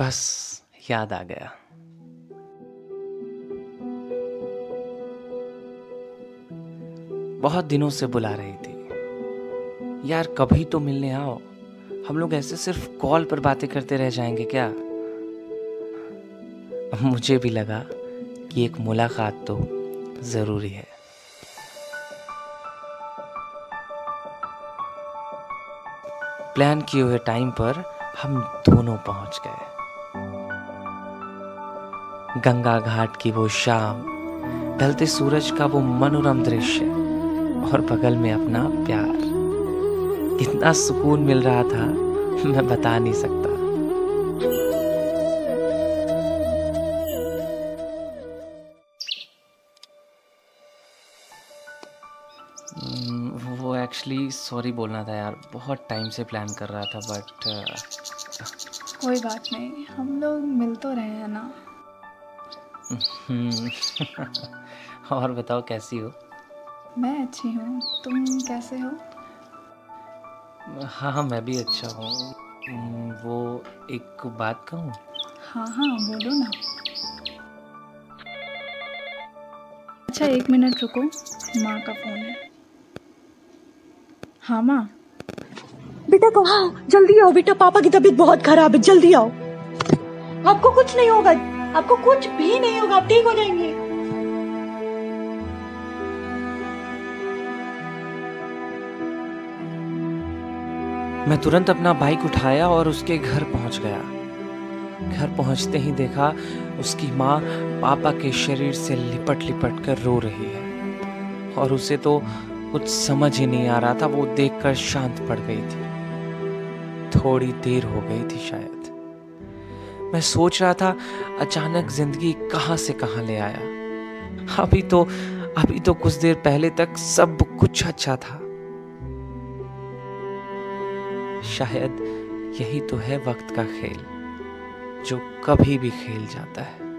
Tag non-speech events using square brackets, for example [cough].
बस याद आ गया। बहुत दिनों से बुला रही थी। यार, कभी तो मिलने आओ। हम लोग ऐसे सिर्फ़ कॉल पर बातें करते रह जाएँगे क्या? मुझे भी लगा कि एक मुलाकात तो ज़रूरी है। प्लान किए हुए टाइम पर हम दोनों पहुँच गए। गंगा घाट की वो शाम ढलते सूरज का वो मनोरम दृश्य और बगल में अपना प्यार। इतना सुकून मिल रहा था मैं बता नहीं सकता। वो एक्चुअली सॉरी बोलना था यार बहुत टाइम से प्लान कर रहा था बट कोई बात नहीं हम लोग मिल तो रहे हैं ना। [laughs] और बताओ कैसी हो? मैं अच्छी हूँ। तुम कैसे हो? हाँ हाँ मैं भी अच्छा हूँ। हम्म, वो एक बात कहूँ? हाँ हाँ बोलो ना। अच्छा एक मिनट रुको। माँ का फ़ोन है। हाँ माँ। बेटा कहाँ हो? जल्दी आओ बेटा पापा की तबीयत बहुत खराब है। जल्दी आओ। आपको कुछ नहीं होगा। आपको कुछ भी नहीं होगा, आप ठीक हो जाएँगे। मैं तुरंत अपना बाइक उठाया और उसके घर पहुँच गया। घर पहुँचते ही देखा उसकी माँ पापा के शरीर से लिपट लिपट कर रो रही है। और उसे तो कुछ समझ ही नहीं आ रहा था, वो देखकर शांत पड़ गई थी। थोड़ी देर हो गई थी शायद। मैं सोच रहा था, अचानक ज़िंदगी कहाँ से कहाँ ले आया। अभी तो अभी तो कुछ देर पहले तक सब कुछ अच्छा था। शायद यही तो है वक्त का खेल, जो कभी भी खेल जाता है।